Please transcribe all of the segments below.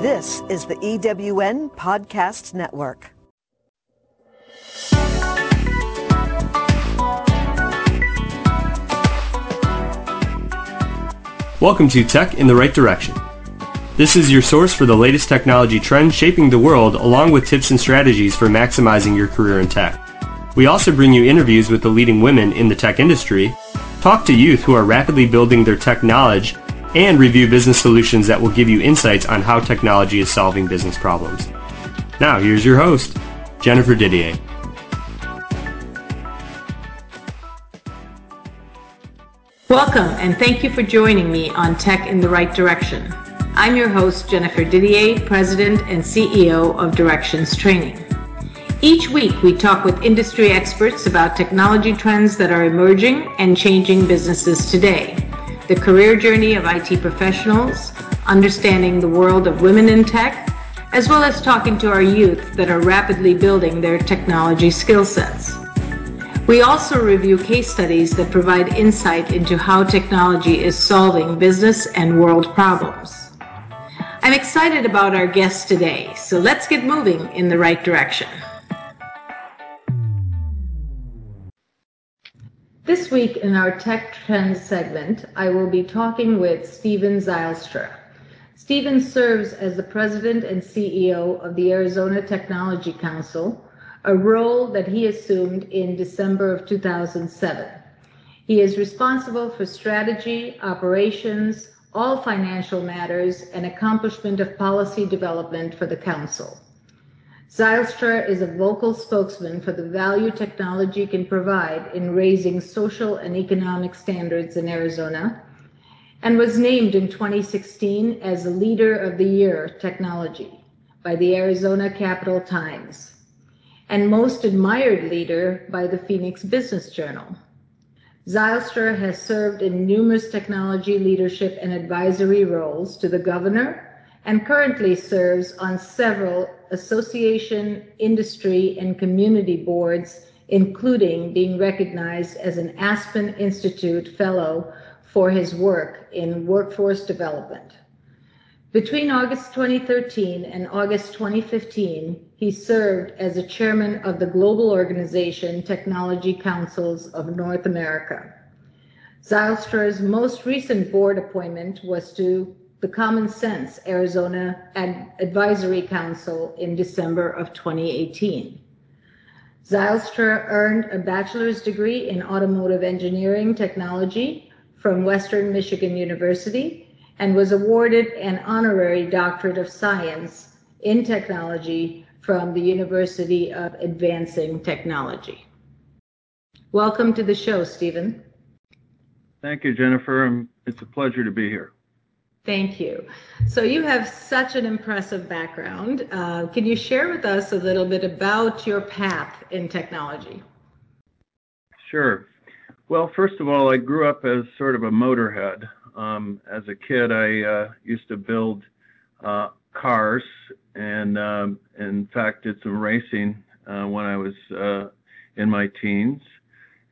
This is the EWN Podcast Network. Welcome to Tech in the Right Direction. This is your source for the latest technology trends shaping the world along with tips and strategies for maximizing your career in tech. We also bring you interviews with the leading women in the tech industry, talk to youth who are rapidly building their tech knowledge, and review business solutions that will give you insights on how technology is solving business problems. Now, here's your host, Jennifer Didier. Welcome, and thank you for joining me on Tech in the Right Direction. I'm your host, Jennifer Didier, President and CEO of Directions Training. Each week, we talk with industry experts about technology trends that are emerging and changing businesses today, the career journey of IT professionals, understanding the world of women in tech, as well as talking to our youth that are rapidly building their technology skill sets. We also review case studies that provide insight into how technology is solving business and world problems. I'm excited about our guest today, so let's get moving in the right direction. This week in our Tech Trends segment, I will be talking with Steven Zylstra. Steven serves as the President and CEO of the Arizona Technology Council, a role that he assumed in December of 2007. He is responsible for strategy, operations, all financial matters, and accomplishment of policy development for the council. Zylstra is a vocal spokesman for the value technology can provide in raising social and economic standards in Arizona and was named in 2016 as Leader of the Year Technology by the Arizona Capital Times and Most Admired Leader by the Phoenix Business Journal. Zylstra has served in numerous technology leadership and advisory roles to the governor and currently serves on several association, industry, and community boards, including being recognized as an Aspen Institute Fellow for his work in workforce development. Between August 2013 and August 2015, he served as a chairman of the global organization Technology Councils of North America. Zylstra's most recent board appointment was to the Common Sense Arizona Advisory Council in December of 2018. Zylstra earned a bachelor's degree in automotive engineering technology from Western Michigan University and was awarded an honorary doctorate of science in technology from the University of Advancing Technology. Welcome to the show, Steven. Thank you, Jennifer. It's a pleasure to be here. Thank you. So, you have such an impressive background. Uh, can you share with us a little bit about your path in technology? Sure. Well, first of all, I grew up as sort of a motorhead. Um, as a kid, I uh, used to build uh, cars, and um, in fact, did some racing uh, when I was uh, in my teens.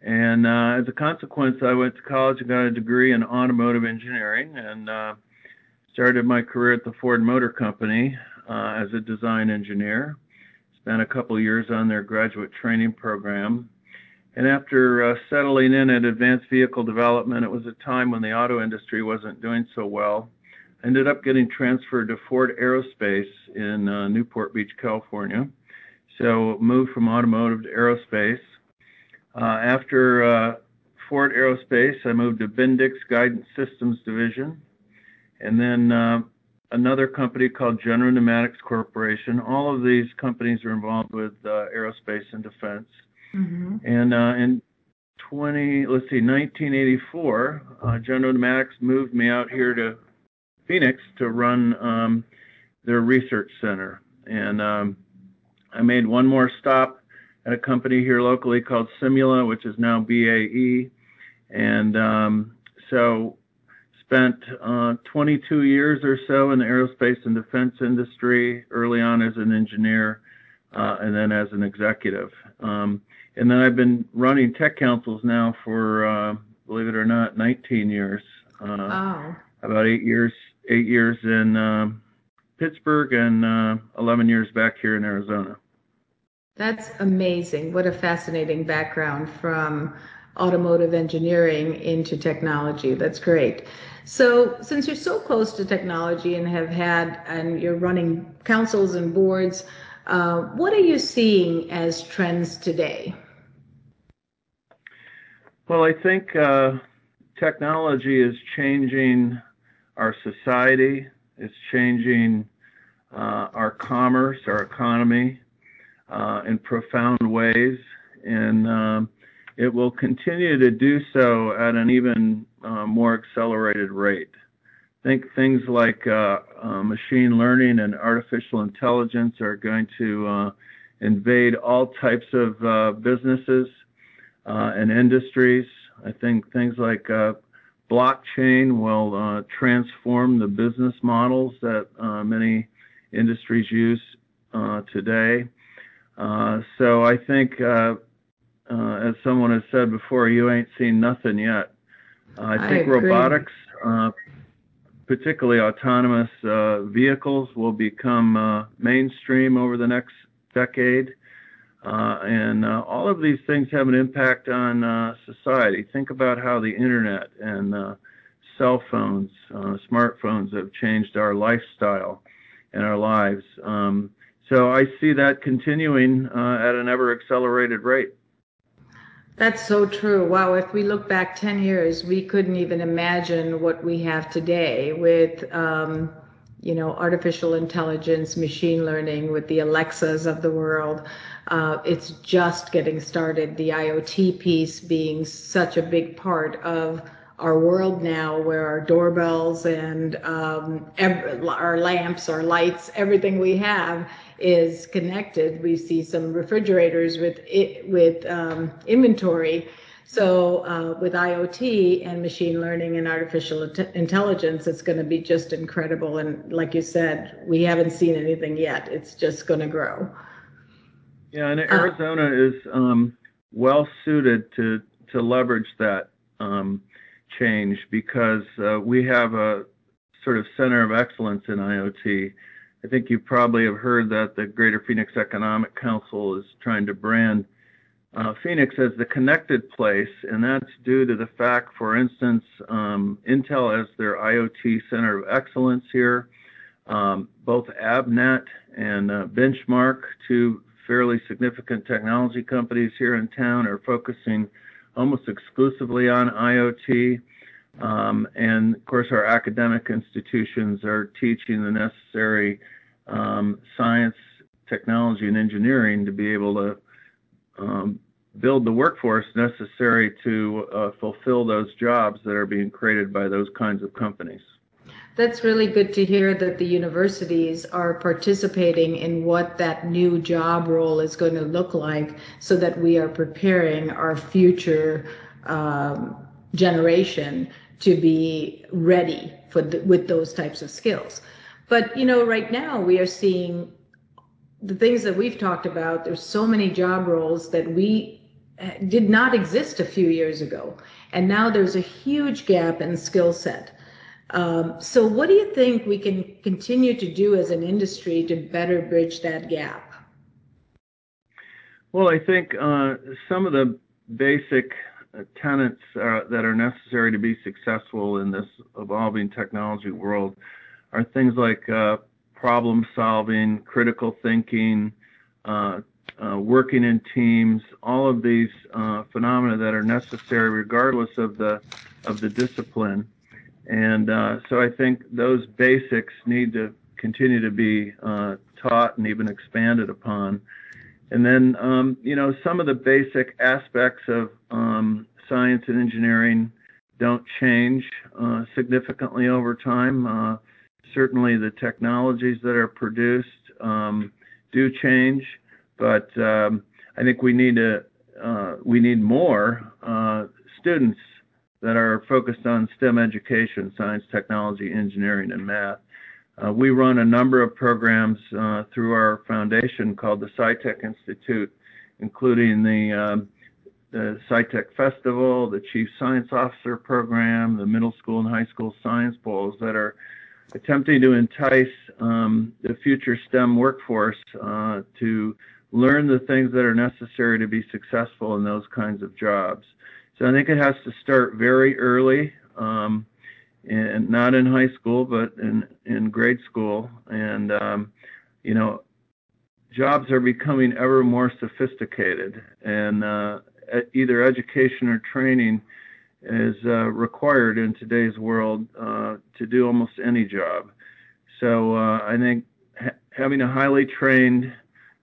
And uh, as a consequence, I went to college and got a degree in automotive engineering, and started my career at the Ford Motor Company as a design engineer. Spent a couple years on their graduate training program and after uh, settling in at advanced vehicle development, it was a time when the auto industry wasn't doing so well. I ended up getting transferred to Ford Aerospace in uh, Newport Beach, California. So moved from automotive to aerospace. Uh, after uh, Ford Aerospace, I moved to Bendix Guidance Systems Division, and then uh, another company called General Pneumatics Corporation. All of these companies are involved with uh, aerospace and defense. Mm-hmm. And uh, in 20, let's see, 1984, uh, General Pneumatics moved me out here to Phoenix to run um, their research center. And um, I made one more stop at a company here locally called Simula, which is now BAE. And um, so spent uh, 22 years or so in the aerospace and defense industry, early on as an engineer, uh, and then as an executive. Um, and then I've been running tech councils now for, uh, believe it or not, 19 years. Uh, oh. About eight years, eight years in um, Pittsburgh and uh, 11 years back here in Arizona. That's amazing. What a fascinating background from automotive engineering into technology. That's great. So, since you're so close to technology and have had, and you're running councils and boards, uh, what are you seeing as trends today? Well, I think uh, technology is changing our society, it's changing uh, our commerce, our economy uh, in profound ways, and um, it will continue to do so at an even uh, more accelerated rate. I think things like uh, uh, machine learning and artificial intelligence are going to uh, invade all types of uh, businesses uh, and industries. I think things like blockchain will transform the business models that many industries use today. so I think as someone has said before, you ain't seen nothing yet. Uh, I, think robotics, uh, particularly autonomous uh, vehicles, will become uh, mainstream over the next decade. Uh, and all of these things have an impact on society. Think about how the internet and cell phones, smartphones have changed our lifestyle and our lives. Um, so I see that continuing at an ever accelerated rate. That's so true. Wow, if we look back 10 years, we couldn't even imagine what we have today with, um, you know, artificial intelligence, machine learning, with the Alexas of the world. Uh, it's just getting started. The IoT piece being such a big part of our world now where our doorbells and um, our lamps, our lights, everything we have is connected. We see some refrigerators with it, with um, inventory. So uh, with IoT and machine learning and artificial intelligence, it's going to be just incredible. And like you said, we haven't seen anything yet. It's just going to grow. Yeah, and Arizona uh, is um, well suited to to leverage that. Um, change because uh, we have a sort of center of excellence in IoT. I think you probably have heard that the Greater Phoenix Economic Council is trying to brand uh, Phoenix as the connected place, and that's due to the fact, for instance, um, Intel has their IoT Center of Excellence here. Um, both Avnet and uh, Benchmark, two fairly significant technology companies here in town, are focusing almost exclusively on IoT. Um, and of course, our academic institutions are teaching the necessary um, science, technology, and engineering to be able to um, build the workforce necessary to uh, fulfill those jobs that are being created by those kinds of companies. That's really good to hear that the universities are participating in what that new job role is going to look like so that we are preparing our future um, generation to be ready for the, with those types of skills. But you know, right now we are seeing the things that we've talked about. There's so many job roles that we eh, did not exist a few years ago, and now there's a huge gap in skill set. Um, so, what do you think we can continue to do as an industry to better bridge that gap? Well, I think uh, some of the basic tenets uh, that are necessary to be successful in this evolving technology world are things like uh, problem solving, critical thinking, uh, uh, working in teams, all of these phenomena that are necessary regardless of the of the discipline. And uh, so I think those basics need to continue to be uh, taught and even expanded upon. And then, um, you know, some of the basic aspects of um, science and engineering don't change uh, significantly over time. Uh, certainly, the technologies that are produced um, do change, but um, I think we need to uh, we need more uh, students that are focused on STEM education, science, technology, engineering, and math. Uh, we run a number of programs uh, through our foundation called the SciTech Institute, including the, um, the SciTech Festival, the Chief Science Officer Program, the middle school and high school science bowls that are attempting to entice um, the future STEM workforce uh, to learn the things that are necessary to be successful in those kinds of jobs. So I think it has to start very early, um, and not in high school, but in in grade school. And um, you know, jobs are becoming ever more sophisticated, and uh, either education or training is uh, required in today's world uh, to do almost any job. So uh, I think ha- having a highly trained,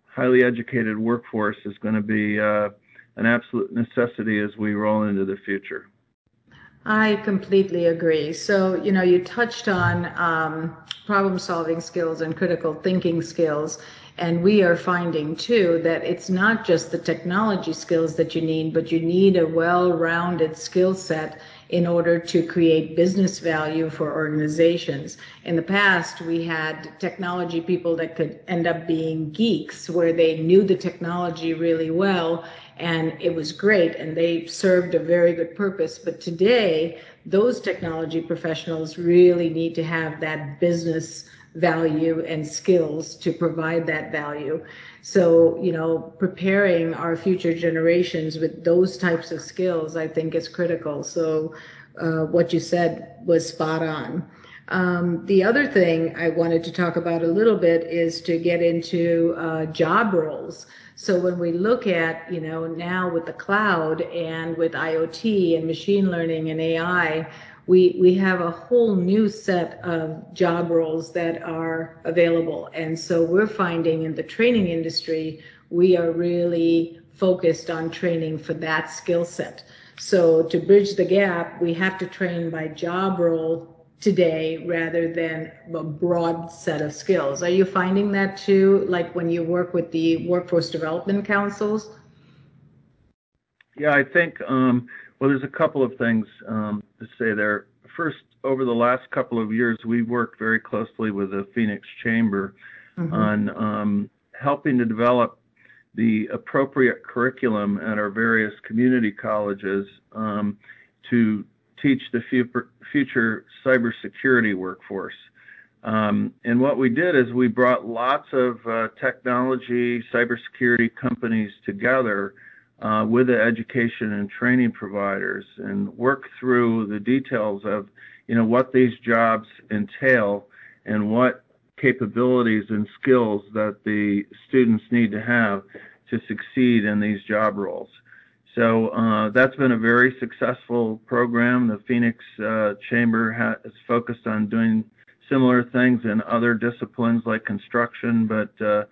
highly educated workforce is going to be uh, an absolute necessity as we roll into the future. I completely agree. So, you know, you touched on um, problem solving skills and critical thinking skills. And we are finding too that it's not just the technology skills that you need, but you need a well rounded skill set in order to create business value for organizations. In the past, we had technology people that could end up being geeks where they knew the technology really well and it was great and they served a very good purpose. But today, those technology professionals really need to have that business value and skills to provide that value. So, you know, preparing our future generations with those types of skills, I think is critical. So, uh, what you said was spot on. Um, the other thing I wanted to talk about a little bit is to get into uh, job roles. So when we look at, you know, now with the cloud and with IoT and machine learning and AI, we we have a whole new set of job roles that are available. And so we're finding in the training industry we are really focused on training for that skill set. So to bridge the gap we have to train by job role today rather than a broad set of skills. Are you finding that too? Like when you work with the workforce development councils? Yeah i think um, well, there's a couple of things um, to say there. First, over the last couple of years, we've worked very closely with the Phoenix Chamber mm-hmm. on um, helping to develop the appropriate curriculum at our various community colleges um, to teach the future, future cybersecurity workforce. Um, and what we did is we brought lots of uh, technology, cybersecurity companies together uh, with the education and training providers and work through the details of you know what these jobs entail and what capabilities and skills that the students need to have to succeed in these job roles. So uh, that's been a very successful program. The Phoenix uh, Chamber has focused on doing similar things in other disciplines like construction, but uh,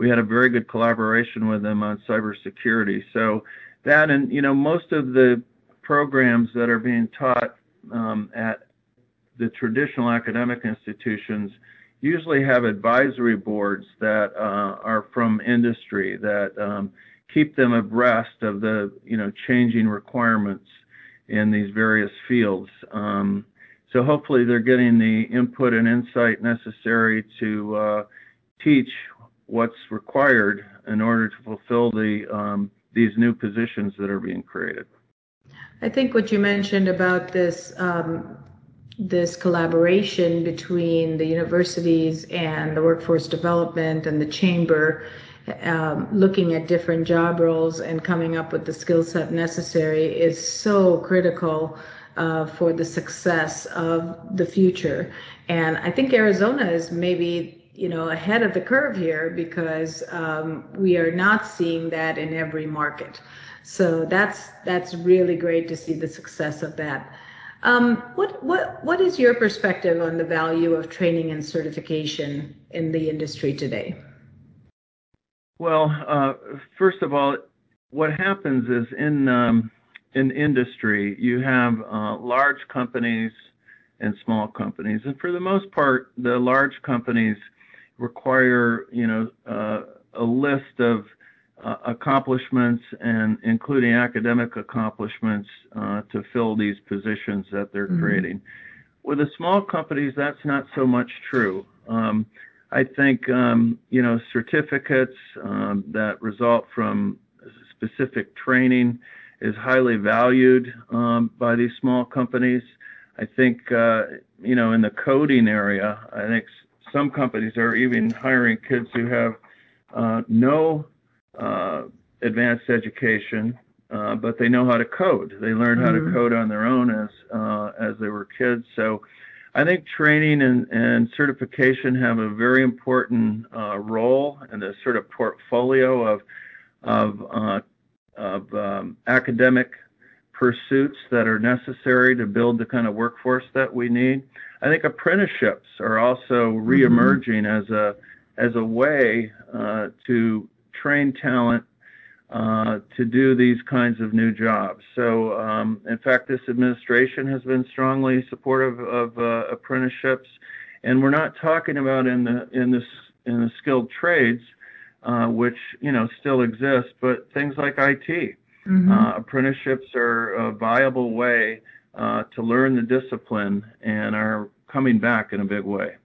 we had a very good collaboration with them on cybersecurity. So that and you know most of the programs that are being taught um, at the traditional academic institutions usually have advisory boards that uh, are from industry that um, keep them abreast of the you know changing requirements in these various fields. Um, so hopefully they're getting the input and insight necessary to uh, teach what's required in order to fulfill the um, these new positions that are being created. I think what you mentioned about this um, this collaboration between the universities and the workforce development and the chamber, um, looking at different job roles and coming up with the skill set necessary is so critical. Uh, for the success of the future. And I think Arizona is maybe you know ahead of the curve here because um, we are not seeing that in every market. So that's that's really great to see the success of that. Um, what what what is your perspective on the value of training and certification in the industry today? Well, uh, first of all, what happens is in um, in industry you have uh, large companies and small companies, and for the most part, the large companies require, you know, uh, a list of uh, accomplishments and including academic accomplishments uh, to fill these positions that they're mm-hmm. creating. With the small companies, that's not so much true. Um, I think, um, you know, certificates um, that result from specific training is highly valued um, by these small companies. I think uh, you know in the coding area, I think some companies are even hiring kids who have uh, no uh, advanced education, uh, but they know how to code. They learned how to Mhm. code on their own as uh, as they were kids. So I think training and, and certification have a very important uh, role in the sort of portfolio of of uh, of um, academic pursuits that are necessary to build the kind of workforce that we need. I think apprenticeships are also reemerging as a as a way uh, to train talent uh, to do these kinds of new jobs. So, um, in fact, this administration has been strongly supportive of uh, apprenticeships, and we're not talking about in the in the in the skilled trades, uh, which you know still exist, but things like IT. Mhm. Uh, apprenticeships are a viable way uh, to learn the discipline and are coming back in a big way.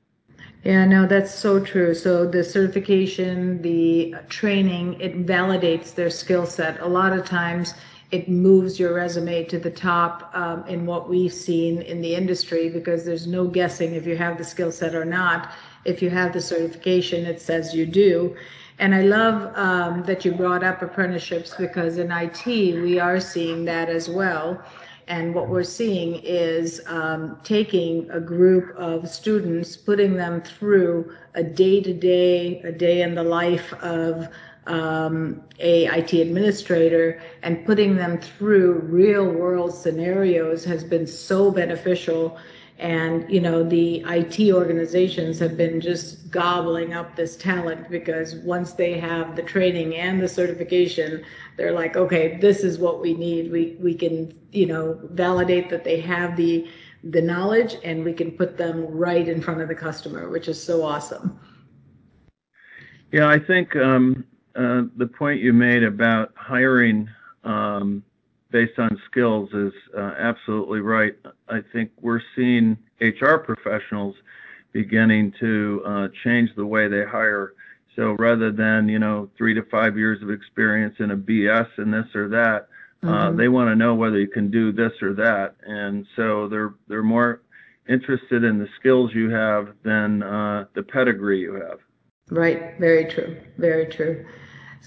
Yeah, no, that's so true. So the certification, the training, it validates their skill set. A lot of times it moves your resume to the top um, in what we've seen in the industry because there's no guessing if you have the skill set or not. If you have the certification, it says you do. And I love um, that you brought up apprenticeships because in IT, we are seeing that as well. And what we're seeing is um, taking a group of students, putting them through a day to day, a day in the life of um, a IT administrator, and putting them through real world scenarios has been so beneficial. And you know the IT organizations have been just gobbling up this talent because once they have the training and the certification, they're like, okay, this is what we need. We we can you know validate that they have the the knowledge and we can put them right in front of the customer, which is so awesome. Yeah, I think um, uh, the point you made about hiring um, based on skills is uh, absolutely right. I think we're seeing HR professionals beginning to uh, change the way they hire. So rather than you know three to five years of experience in a BS and this or that, uh, Mhm. they want to know whether you can do this or that, and so they're they're more interested in the skills you have than uh, the pedigree you have. Right, very true, very true.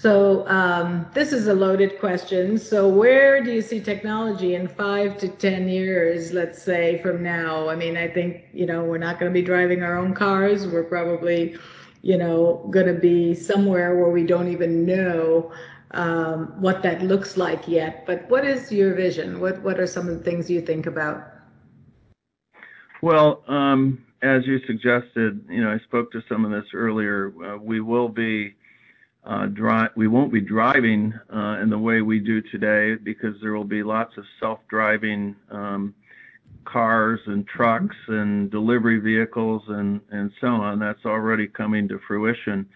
So um, this is a loaded question. So where do you see technology in five to ten years, let's say from now? I mean, I think you know we're not going to be driving our own cars. We're probably, you know, going to be somewhere where we don't even know um, what that looks like yet. But what is your vision? What What are some of the things you think about? Well, um, as you suggested, you know, I spoke to some of this earlier. Uh, we will be we won't be driving uh, in the way we do today because there will be lots of self-driving um, cars and trucks and delivery vehicles and and so on. That's already coming to fruition.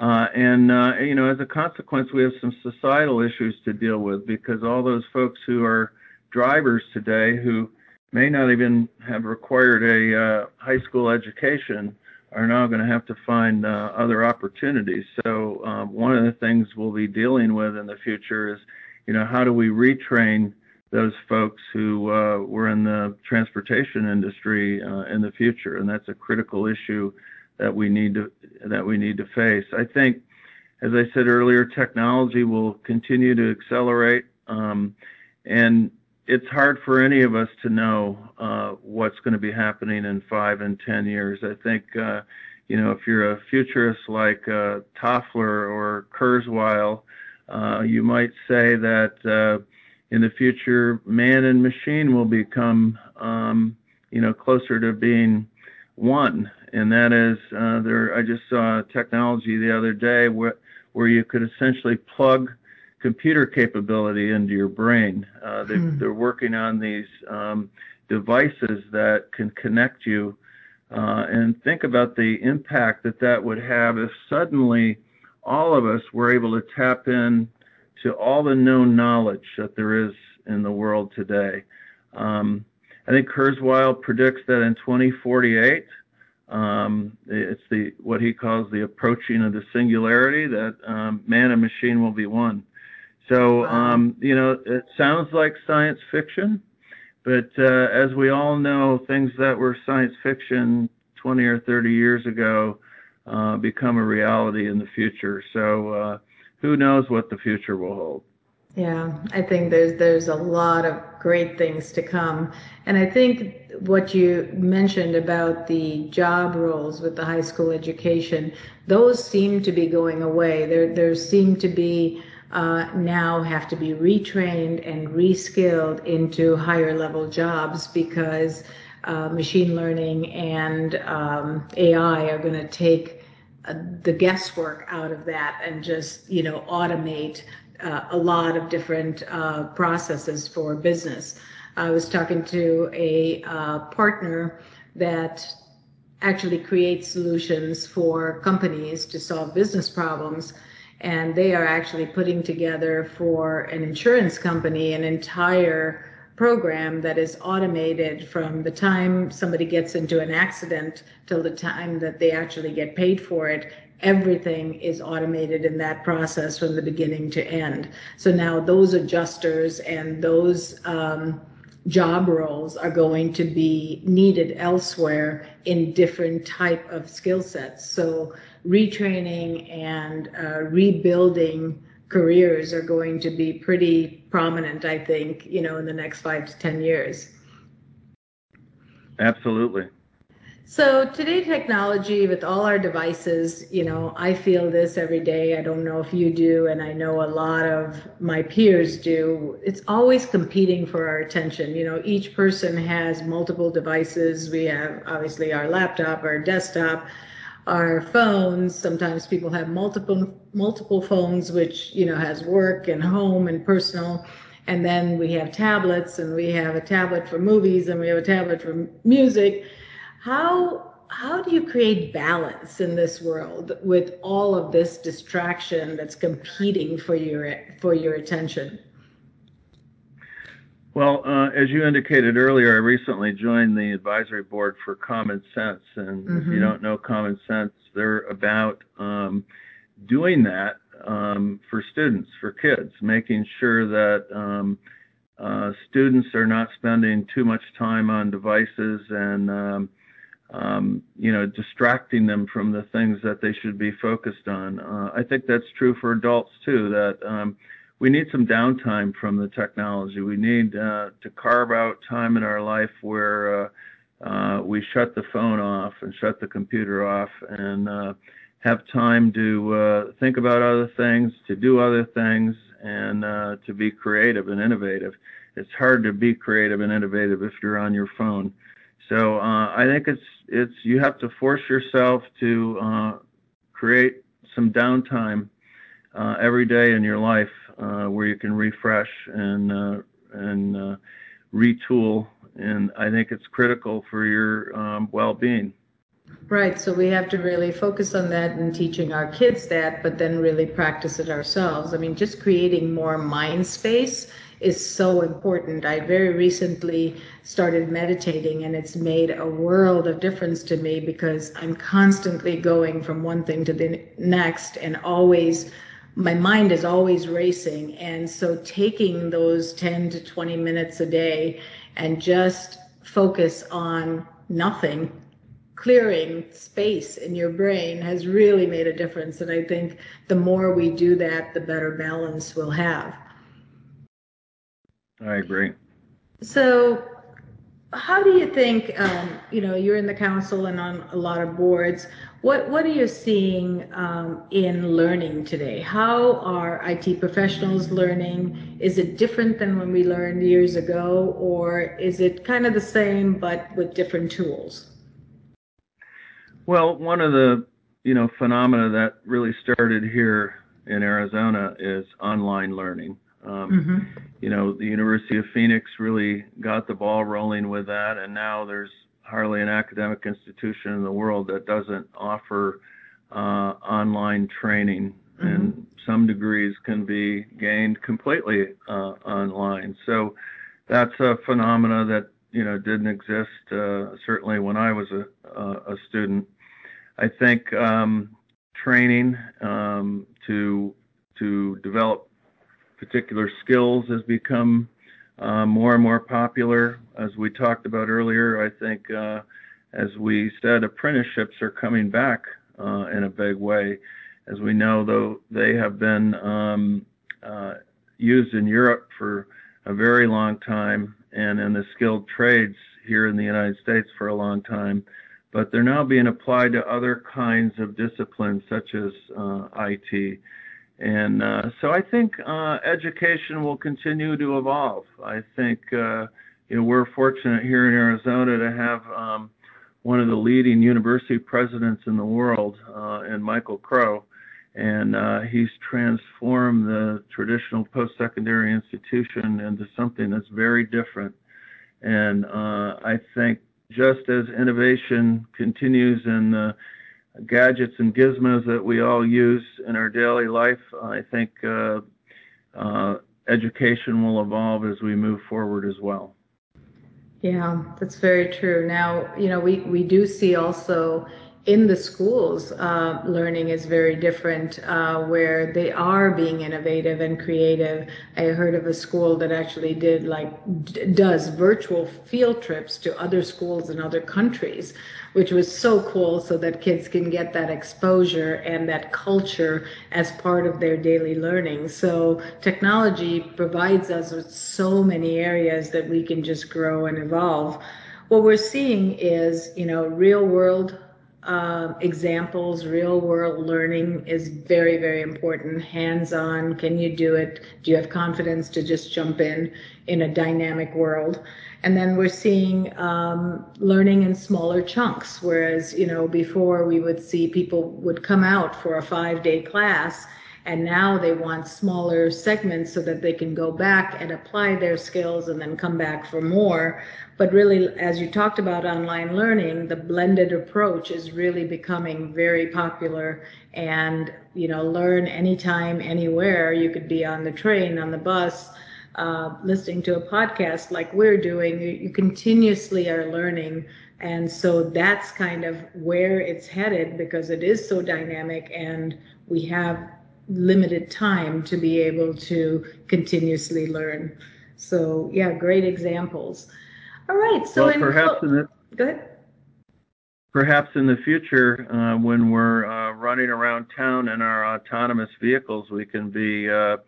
Uh, and uh, you know, as a consequence, we have some societal issues to deal with because all those folks who are drivers today who may not even have required a uh, high school education are now going to have to find uh, other opportunities. So um, one of the things we'll be dealing with in the future is, you know, how do we retrain those folks who uh, were in the transportation industry uh, in the future, and that's a critical issue that we need to that we need to face. I think, as I said earlier, technology will continue to accelerate, um, and it's hard for any of us to know uh, what's going to be happening in five and ten years. I think, uh, you know, if you're a futurist like uh, Toffler or Kurzweil, uh, you might say that uh, in the future, man and machine will become, um, you know, closer to being one. And that is, uh, there. I just saw technology the other day where where you could essentially plug computer capability into your brain. Uh, they, Hmm. They're working on these um, devices that can connect you. Uh, and think about the impact that that would have if suddenly all of us were able to tap in to all the known knowledge that there is in the world today. Um, I think Kurzweil predicts that in 2048, um, it's the what he calls the approaching of the singularity that um, man and machine will be one. So um, you know, it sounds like science fiction, but uh, as we all know, things that were science fiction 20 or 30 years ago uh, become a reality in the future. So uh, who knows what the future will hold? Yeah, I think there's there's a lot of great things to come, and I think what you mentioned about the job roles with the high school education, those seem to be going away. There there seem to be uh, now have to be retrained and reskilled into higher level jobs because uh, machine learning and um, AI are going to take uh, the guesswork out of that and just you know automate uh, a lot of different uh, processes for business. I was talking to a uh, partner that actually creates solutions for companies to solve business problems. And they are actually putting together for an insurance company an entire program that is automated from the time somebody gets into an accident till the time that they actually get paid for it everything is automated in that process from the beginning to end. So now those adjusters and those um, job roles are going to be needed elsewhere in different type of skill sets. So retraining and uh, rebuilding careers are going to be pretty prominent, I think, you know, in the next five to 10 years. Absolutely. So today technology with all our devices, you know, I feel this every day. I don't know if you do, and I know a lot of my peers do. It's always competing for our attention. You know, each person has multiple devices. We have obviously our laptop, our desktop, our phones. Sometimes people have multiple multiple phones, which, you know, has work and home and personal. And then we have tablets and we have a tablet for movies and we have a tablet for music how how do you create balance in this world with all of this distraction that's competing for your for your attention? Well, uh, as you indicated earlier, I recently joined the advisory board for Common Sense, and mm-hmm. if you mm-hmm. don't know Common Sense, they're about um, doing that um, for students, for kids, making sure that um, uh, students are not spending too much time on devices and um, um, you know, distracting them from the things that they should be focused on. Uh, I think that's true for adults too. That um, we need some downtime from the technology. We need uh, to carve out time in our life where uh, uh we shut the phone off and shut the computer off and uh, have time to uh, think about other things, to do other things, and to be creative and innovative. It's hard to be creative and innovative if you're on your phone. So uh, I think it's it's you have to force yourself to uh, create some downtime uh, every day in your life uh, where you can refresh and uh, and uh, retool, and I think it's critical for your um, well-being. Right. So we have to really focus on that and teaching our kids that, but then really practice it ourselves. I mean, just creating more mind space is so important. I very recently started meditating and it's made a world of difference to me because I'm constantly going from one thing to the next and always my mind is always racing. And so taking those 10 to 20 minutes a day and just focus on nothing clearing space in your brain has really made a difference. And i think the more we do that the better balance we'll have. I agree. So, how do you think? Um, you know, you're in the council and on a lot of boards. What What are you seeing um, in learning today? How are IT professionals learning? Is it different than when we learned years ago, or is it kind of the same but with different tools? Well, one of the you know phenomena that really started here in Arizona is online learning. Um, mm-hmm. You know, the University of Phoenix really got the ball rolling with that, and now there's hardly an academic institution in the world that doesn't offer uh, online training, mm-hmm. and some degrees can be gained completely uh, online. So that's a phenomena that you know didn't exist uh, certainly when I was a, a student. I think um, training um, to to develop particular skills has become uh, more and more popular. As we talked about earlier, I think, uh, as we said, apprenticeships are coming back uh, in a big way. As we know, though, they have been um, uh, used in Europe for a very long time and in the skilled trades here in the United States for a long time. But they're now being applied to other kinds of disciplines such as uh, IT. And uh, so I think uh, education will continue to evolve. I think uh, you know we're fortunate here in Arizona to have um, one of the leading university presidents in the world, uh, in Michael Crow, and uh, he's transformed the traditional post-secondary institution into something that's very different. And uh, I think just as innovation continues in the gadgets and gizmos that we all use in our daily life, I think uh, uh, education will evolve as we move forward as well. Yeah, that's very true. Now, you know, we, we do see also in the schools, uh, learning is very different, uh, where they are being innovative and creative. I heard of a school that actually did like d- does virtual field trips to other schools in other countries, which was so cool, so that kids can get that exposure and that culture as part of their daily learning. So technology provides us with so many areas that we can just grow and evolve. What we're seeing is, you know, real world uh, examples, real world learning is very, very important. Hands on, can you do it? Do you have confidence to just jump in in a dynamic world? And then we're seeing um, learning in smaller chunks, whereas, you know, before we would see people would come out for a five day class and now they want smaller segments so that they can go back and apply their skills and then come back for more. But really, as you talked about online learning, the blended approach is really becoming very popular and, you know, learn anytime, anywhere. You could be on the train, on the bus, uh, listening to a podcast like we're doing. You, you continuously are learning. And so that's kind of where it's headed because it is so dynamic and we have limited time to be able to continuously learn. So yeah, great examples. All right. So well, perhaps in the, go ahead. Perhaps in the future, uh, when we're uh, running around town in our autonomous vehicles, we can be uh,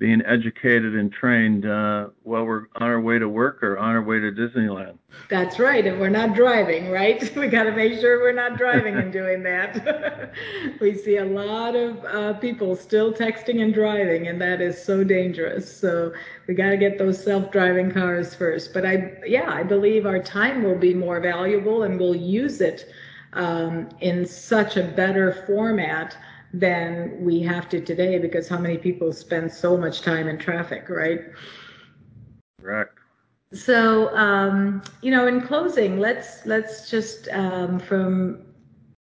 being educated and trained uh, while we're on our way to work or on our way to Disneyland. That's right. And we're not driving, right? We got to make sure we're not driving and doing that. we see a lot of uh, people still texting and driving, and that is so dangerous. So we got to get those self-driving cars first. But I, yeah, I believe our time will be more valuable, and we'll use it um, in such a better format than we have to today because how many people spend so much time in traffic, right? Correct. So, um, you know, in closing, let's let's just um, from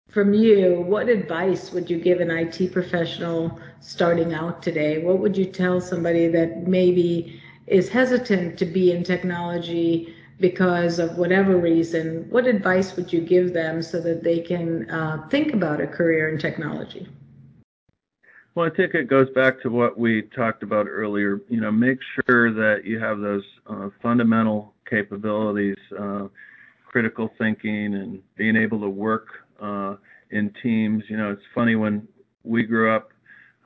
from you, what advice would you give an IT professional starting out today? What would you tell somebody that maybe is hesitant to be in technology because of whatever reason? What advice would you give them so that they can uh, think about a career in technology? Well, I think it goes back to what we talked about earlier. You know, make sure that you have those uh, fundamental capabilities, uh, critical thinking, and being able to work uh, in teams. You know, it's funny when we grew up.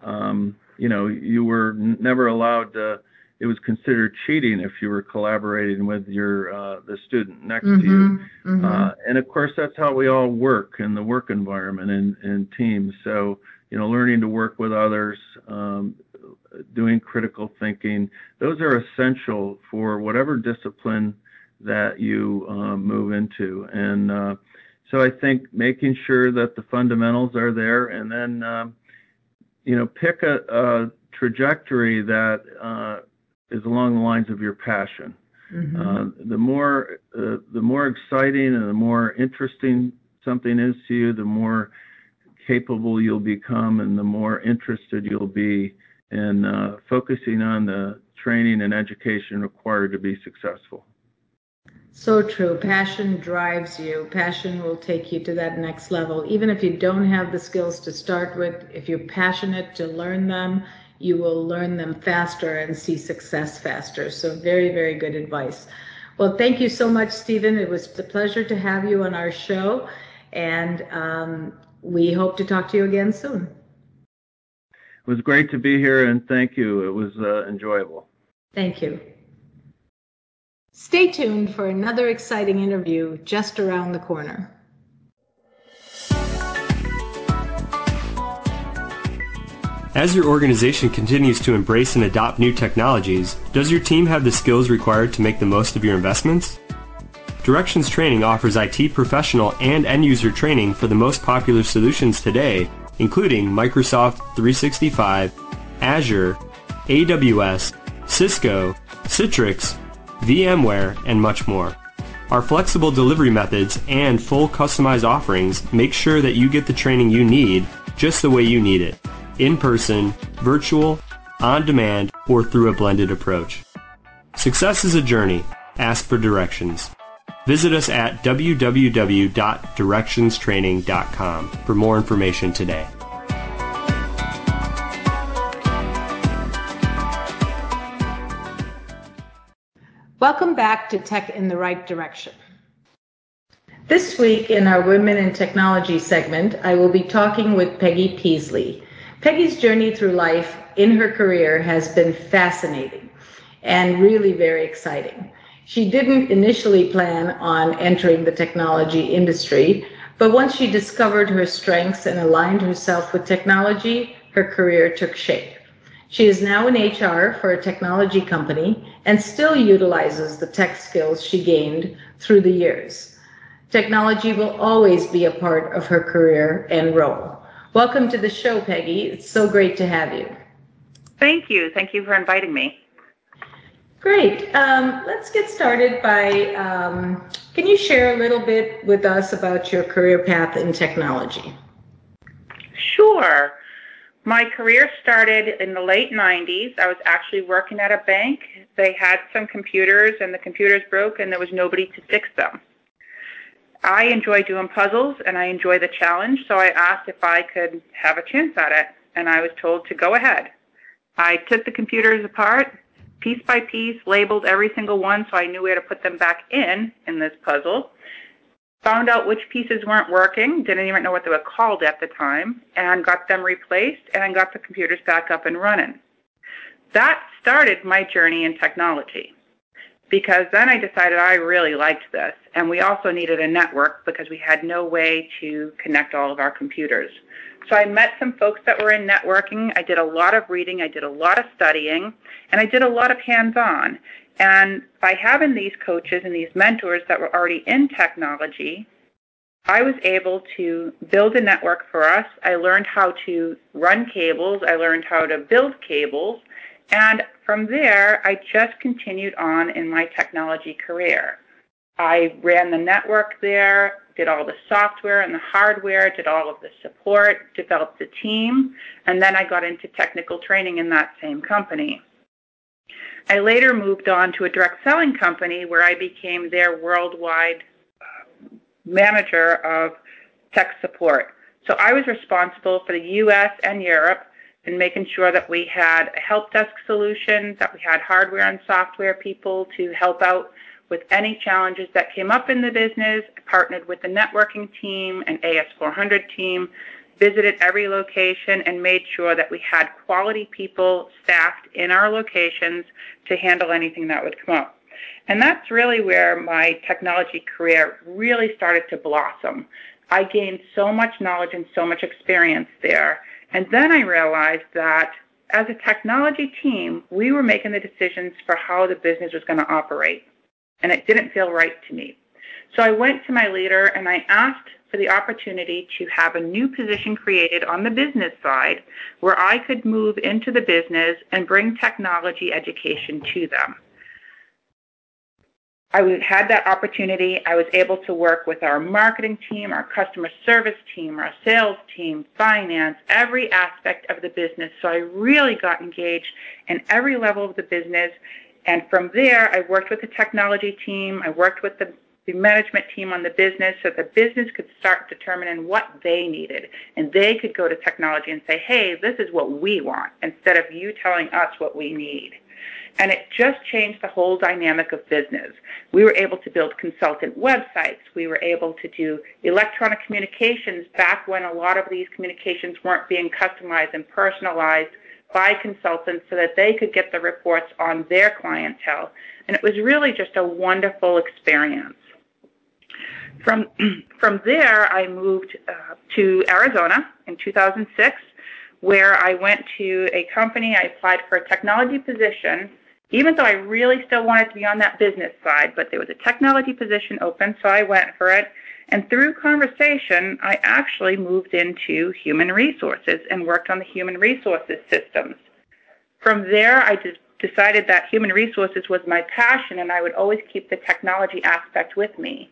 Um, you know, you were never allowed to. It was considered cheating if you were collaborating with your uh, the student next mm-hmm, to you. Mm-hmm. mm-hmm. Uh, and of course, that's how we all work in the work environment and in teams. So you know, learning to work with others, um, doing critical thinking. Those are essential for whatever discipline that you um, move into. And uh, so I think making sure that the fundamentals are there and then, um, you know, pick a, a trajectory that uh, is along the lines of your passion. Mm-hmm. Uh, the more uh, the more exciting and the more interesting something is to you, the more capable you'll become and the more interested you'll be in uh, focusing on the training and education required to be successful. So true. Passion drives you. Passion will take you to that next level. Even if you don't have the skills to start with, if you're passionate to learn them, you will learn them faster and see success faster. So, very, very good advice. Well, thank you so much, Steven. It was a pleasure to have you on our show, and um, we hope to talk to you again soon. It was great to be here, and thank you. It was uh, enjoyable. Thank you. Stay tuned for another exciting interview just around the corner. As your organization continues to embrace and adopt new technologies, does your team have the skills required to make the most of your investments? Directions Training offers IT professional and end user training for the most popular solutions today, including Microsoft 365, Azure, AWS, Cisco, Citrix, VMware, and much more. Our flexible delivery methods and full customized offerings make sure that you get the training you need just the way you need it in person, virtual, on demand, or through a blended approach. Success is a journey. Ask for directions. Visit us at www.directionstraining.com for more information today. Welcome back to Tech in the Right Direction. This week in our Women in Technology segment, I will be talking with Peggy Peasley. Peggy's journey through life in her career has been fascinating and really very exciting. She didn't initially plan on entering the technology industry, but once she discovered her strengths and aligned herself with technology, her career took shape. She is now in HR for a technology company and still utilizes the tech skills she gained through the years. Technology will always be a part of her career and role. Welcome to the show, Peggy. It's so great to have you. Thank you. Thank you for inviting me. Great. Um, let's get started by um, can you share a little bit with us about your career path in technology? Sure. My career started in the late 90s. I was actually working at a bank. They had some computers, and the computers broke, and there was nobody to fix them. I enjoy doing puzzles and I enjoy the challenge, so I asked if I could have a chance at it, and I was told to go ahead. I took the computers apart, piece by piece, labeled every single one so I knew where to put them back in in this puzzle. Found out which pieces weren't working, didn't even know what they were called at the time, and got them replaced and got the computers back up and running. That started my journey in technology because then I decided I really liked this. And we also needed a network because we had no way to connect all of our computers. So I met some folks that were in networking. I did a lot of reading, I did a lot of studying, and I did a lot of hands on. And by having these coaches and these mentors that were already in technology, I was able to build a network for us. I learned how to run cables, I learned how to build cables, and from there, I just continued on in my technology career. I ran the network there, did all the software and the hardware, did all of the support, developed the team, and then I got into technical training in that same company. I later moved on to a direct selling company where I became their worldwide uh, manager of tech support. So I was responsible for the US and Europe and making sure that we had a help desk solution, that we had hardware and software people to help out with any challenges that came up in the business, I partnered with the networking team and AS400 team, visited every location and made sure that we had quality people staffed in our locations to handle anything that would come up. And that's really where my technology career really started to blossom. I gained so much knowledge and so much experience there and then I realized that as a technology team, we were making the decisions for how the business was going to operate. And it didn't feel right to me. So I went to my leader and I asked for the opportunity to have a new position created on the business side where I could move into the business and bring technology education to them. I had that opportunity. I was able to work with our marketing team, our customer service team, our sales team, finance, every aspect of the business. So I really got engaged in every level of the business. And from there, I worked with the technology team. I worked with the the management team on the business so the business could start determining what they needed. And they could go to technology and say, hey, this is what we want, instead of you telling us what we need. And it just changed the whole dynamic of business. We were able to build consultant websites. We were able to do electronic communications back when a lot of these communications weren't being customized and personalized by consultants so that they could get the reports on their clientele. And it was really just a wonderful experience. From, from there, I moved uh, to Arizona in 2006, where I went to a company. I applied for a technology position, even though I really still wanted to be on that business side, but there was a technology position open, so I went for it. And through conversation, I actually moved into human resources and worked on the human resources systems. From there, I decided that human resources was my passion and I would always keep the technology aspect with me.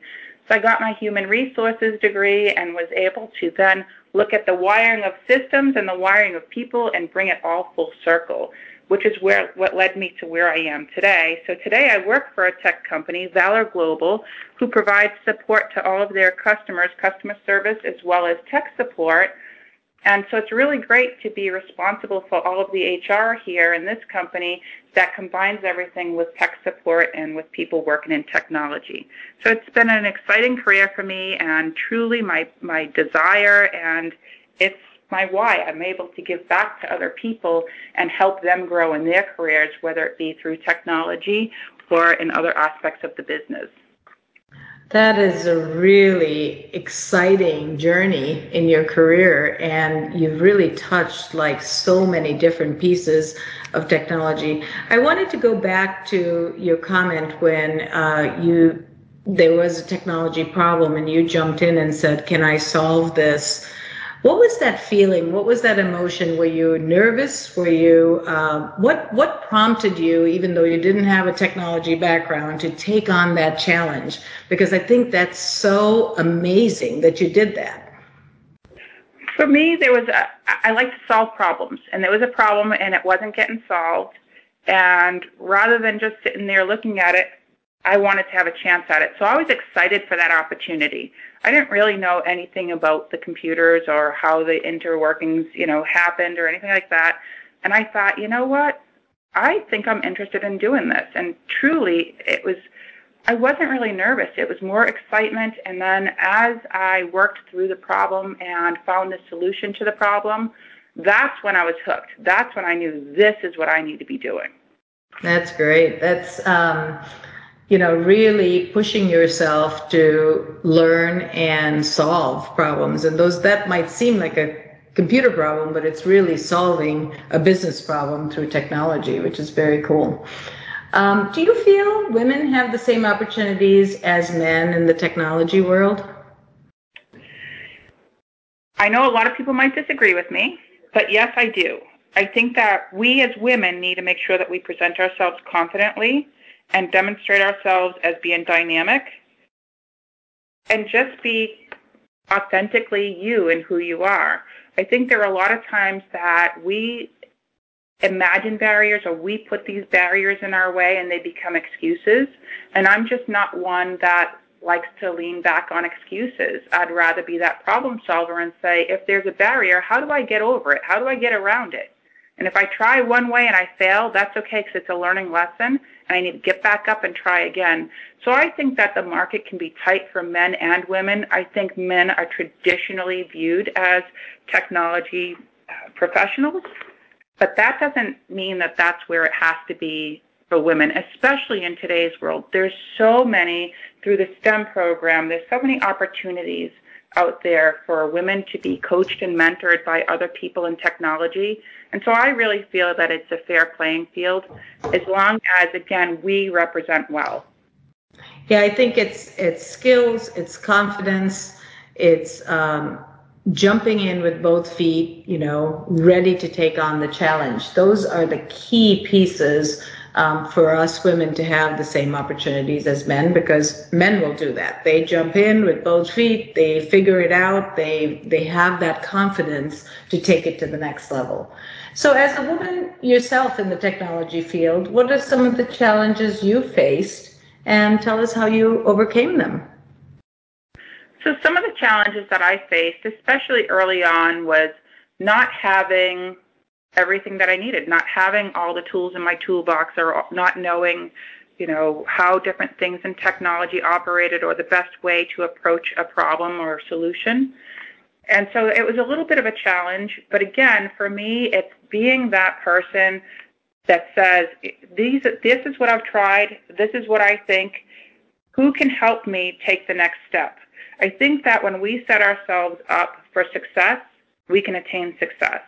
So I got my human resources degree and was able to then look at the wiring of systems and the wiring of people and bring it all full circle, which is where what led me to where I am today. So today I work for a tech company, Valor Global, who provides support to all of their customers, customer service as well as tech support and so it's really great to be responsible for all of the HR here in this company that combines everything with tech support and with people working in technology. So it's been an exciting career for me and truly my, my desire and it's my why. I'm able to give back to other people and help them grow in their careers, whether it be through technology or in other aspects of the business. That is a really exciting journey in your career, and you've really touched like so many different pieces of technology. I wanted to go back to your comment when uh, you there was a technology problem and you jumped in and said, "Can I solve this?" What was that feeling? What was that emotion? Were you nervous? Were you uh, what what prompted you, even though you didn't have a technology background, to take on that challenge? Because I think that's so amazing that you did that. For me, there was a, I like to solve problems, and there was a problem, and it wasn't getting solved. And rather than just sitting there looking at it, I wanted to have a chance at it. So I was excited for that opportunity. I didn't really know anything about the computers or how the interworkings, you know, happened or anything like that. And I thought, you know what? I think I'm interested in doing this. And truly, it was, I wasn't really nervous. It was more excitement. And then as I worked through the problem and found the solution to the problem, that's when I was hooked. That's when I knew this is what I need to be doing. That's great. That's, um, you know, really pushing yourself to learn and solve problems. And those that might seem like a computer problem, but it's really solving a business problem through technology, which is very cool. Um, do you feel women have the same opportunities as men in the technology world? I know a lot of people might disagree with me, but yes, I do. I think that we as women need to make sure that we present ourselves confidently and demonstrate ourselves as being dynamic and just be authentically you and who you are. I think there are a lot of times that we imagine barriers or we put these barriers in our way and they become excuses. And I'm just not one that likes to lean back on excuses. I'd rather be that problem solver and say, if there's a barrier, how do I get over it? How do I get around it? And if I try one way and I fail, that's okay because it's a learning lesson I need to get back up and try again. So I think that the market can be tight for men and women. I think men are traditionally viewed as technology uh, professionals, but that doesn't mean that that's where it has to be for women, especially in today's world. There's so many through the STEM program, there's so many opportunities out there for women to be coached and mentored by other people in technology. And so I really feel that it's a fair playing field as long as, again, we represent well. Yeah, I think it's it's skills, it's confidence, it's um, jumping in with both feet, you know, ready to take on the challenge. Those are the key pieces um, for us women to have the same opportunities as men because men will do that. They jump in with both feet, they figure it out, they they have that confidence to take it to the next level. So as a woman yourself in the technology field, what are some of the challenges you faced and tell us how you overcame them. So, some of the challenges that I faced, especially early on, was not having everything that I needed, not having all the tools in my toolbox, or not knowing, you know, how different things in technology operated or the best way to approach a problem or a solution. And so it was a little bit of a challenge, but again, for me, it's being that person that says, "These, this is what I've tried. This is what I think. Who can help me take the next step?" I think that when we set ourselves up for success, we can attain success.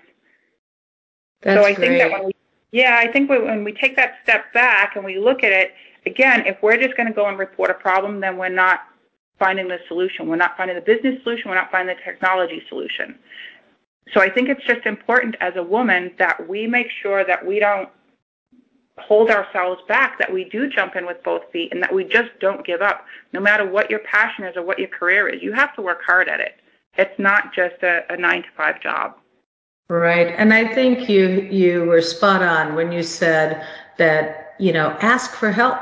That's so I great. think that when we, yeah, I think when we take that step back and we look at it again, if we're just going to go and report a problem, then we're not finding the solution. We're not finding the business solution. We're not finding the technology solution. So I think it's just important as a woman that we make sure that we don't hold ourselves back, that we do jump in with both feet, and that we just don't give up. No matter what your passion is or what your career is, you have to work hard at it. It's not just a, a nine to five job. Right. And I think you you were spot on when you said that, you know, ask for help.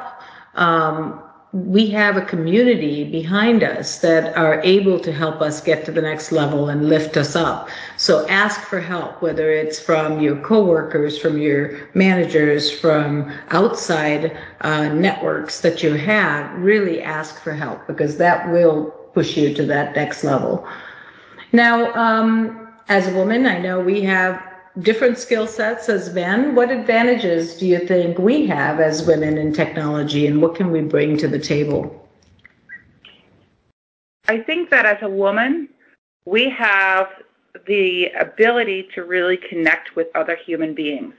Um, we have a community behind us that are able to help us get to the next level and lift us up. So ask for help, whether it's from your coworkers, from your managers, from outside uh, networks that you have. Really ask for help because that will push you to that next level. Now, um, as a woman, I know we have different skill sets as men. What advantages do you think we have as women in technology, and what can we bring to the table? I think that as a woman, we have the ability to really connect with other human beings.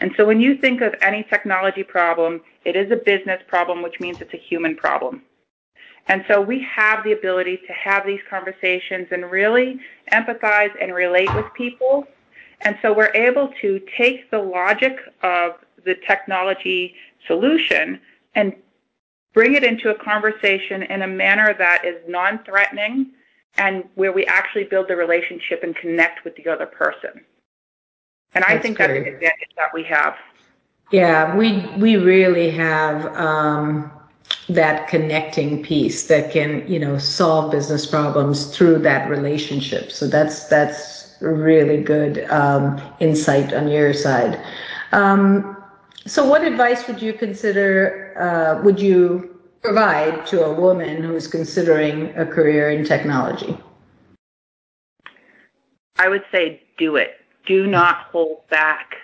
And so when you think of any technology problem, it is a business problem, which means it's a human problem. And so we have the ability to have these conversations and really empathize and relate with people. And so we're able to take the logic of the technology solution and bring it into a conversation in a manner that is non threatening and where we actually build the relationship and connect with the other person. And I think that's the advantage that we have. Yeah, we we really have um, that connecting piece that can you know solve business problems through that relationship. So that's that's really good um, insight on your side. Um, so, what advice would you consider? Uh, would you provide to a woman who's considering a career in technology? I would say do it. Do not hold back.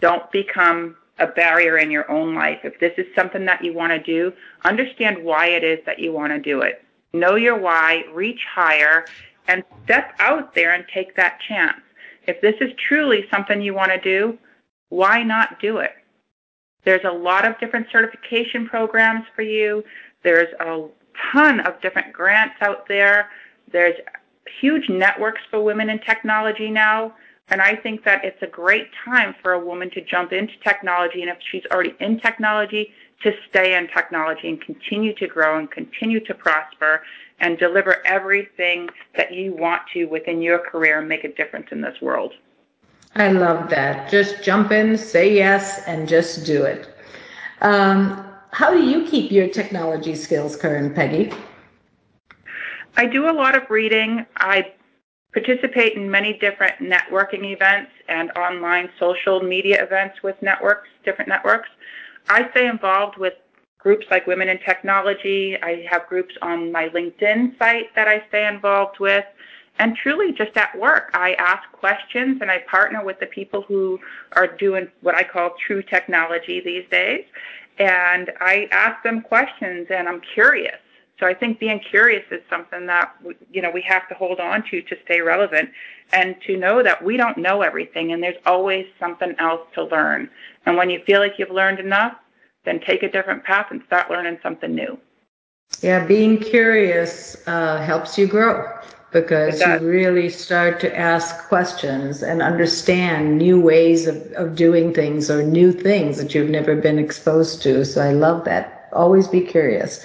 Don't become a barrier in your own life. If this is something that you want to do, understand why it is that you want to do it. Know your why, reach higher, and step out there and take that chance. If this is truly something you want to do, why not do it? There's a lot of different certification programs for you. There's a ton of different grants out there. There's huge networks for women in technology now. And I think that it's a great time for a woman to jump into technology. And if she's already in technology, to stay in technology and continue to grow and continue to prosper and deliver everything that you want to within your career and make a difference in this world. I love that. Just jump in, say yes, and just do it. Um, how do you keep your technology skills current, Peggy? I do a lot of reading. I participate in many different networking events and online social media events with networks, different networks. I stay involved with groups like Women in Technology. I have groups on my LinkedIn site that I stay involved with. And truly, just at work, I ask questions and I partner with the people who are doing what I call true technology these days. And I ask them questions and I'm curious. So I think being curious is something that you know we have to hold on to to stay relevant and to know that we don't know everything and there's always something else to learn. And when you feel like you've learned enough, then take a different path and start learning something new. Yeah, being curious uh, helps you grow because you really start to ask questions and understand new ways of, of doing things or new things that you've never been exposed to. So I love that. Always be curious.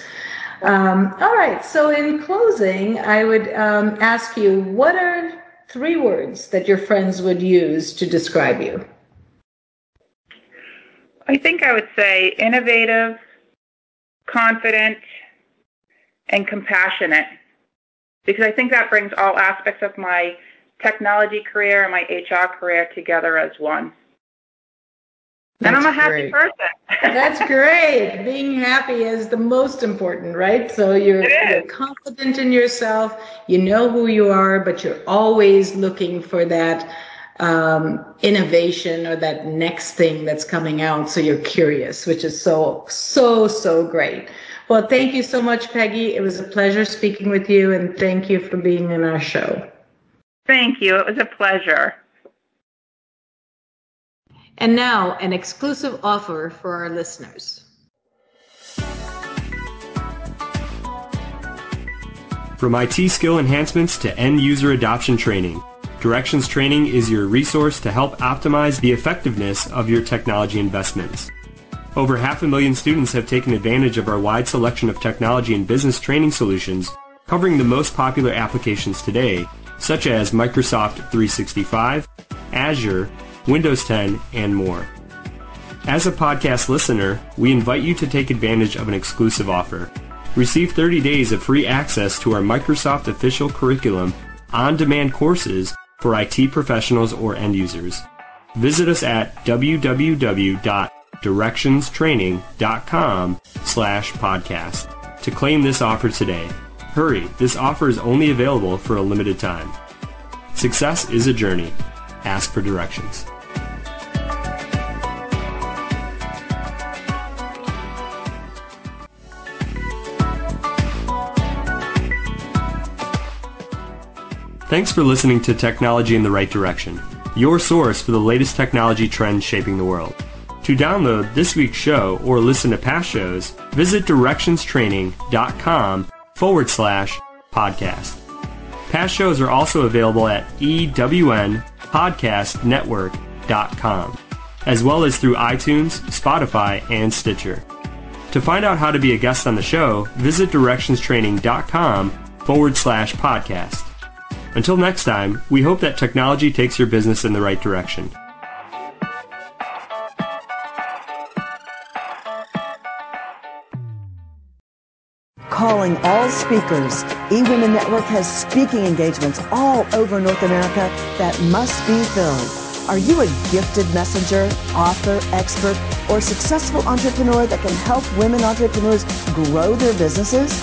Um, all right. So in closing, I would um, ask you what are three words that your friends would use to describe you? I think I would say innovative, confident, and compassionate. Because I think that brings all aspects of my technology career and my HR career together as one. That's and I'm a happy great. person. That's great. Being happy is the most important, right? So you're, you're confident in yourself, you know who you are, but you're always looking for that um, innovation or that next thing that's coming out. So you're curious, which is so, so, so great. Well, thank you so much, Peggy. It was a pleasure speaking with you, and thank you for being in our show. Thank you. It was a pleasure. And now, an exclusive offer for our listeners. From IT skill enhancements to end user adoption training, Directions Training is your resource to help optimize the effectiveness of your technology investments. Over half a million students have taken advantage of our wide selection of technology and business training solutions covering the most popular applications today, such as Microsoft 365, Azure, Windows 10, and more. As a podcast listener, we invite you to take advantage of an exclusive offer. Receive 30 days of free access to our Microsoft official curriculum on-demand courses for IT professionals or end users. Visit us at www.directionstraining.com slash podcast to claim this offer today. Hurry, this offer is only available for a limited time. Success is a journey. Ask for directions. Thanks for listening to Technology in the Right Direction, your source for the latest technology trends shaping the world. To download this week's show or listen to past shows, visit directionstraining.com forward slash podcast. Past shows are also available at ewnpodcastnetwork.com, as well as through iTunes, Spotify, and Stitcher. To find out how to be a guest on the show, visit directionstraining.com forward slash podcast. Until next time, we hope that technology takes your business in the right direction. Calling all speakers, eWomen Network has speaking engagements all over North America that must be filled. Are you a gifted messenger, author, expert, or successful entrepreneur that can help women entrepreneurs grow their businesses?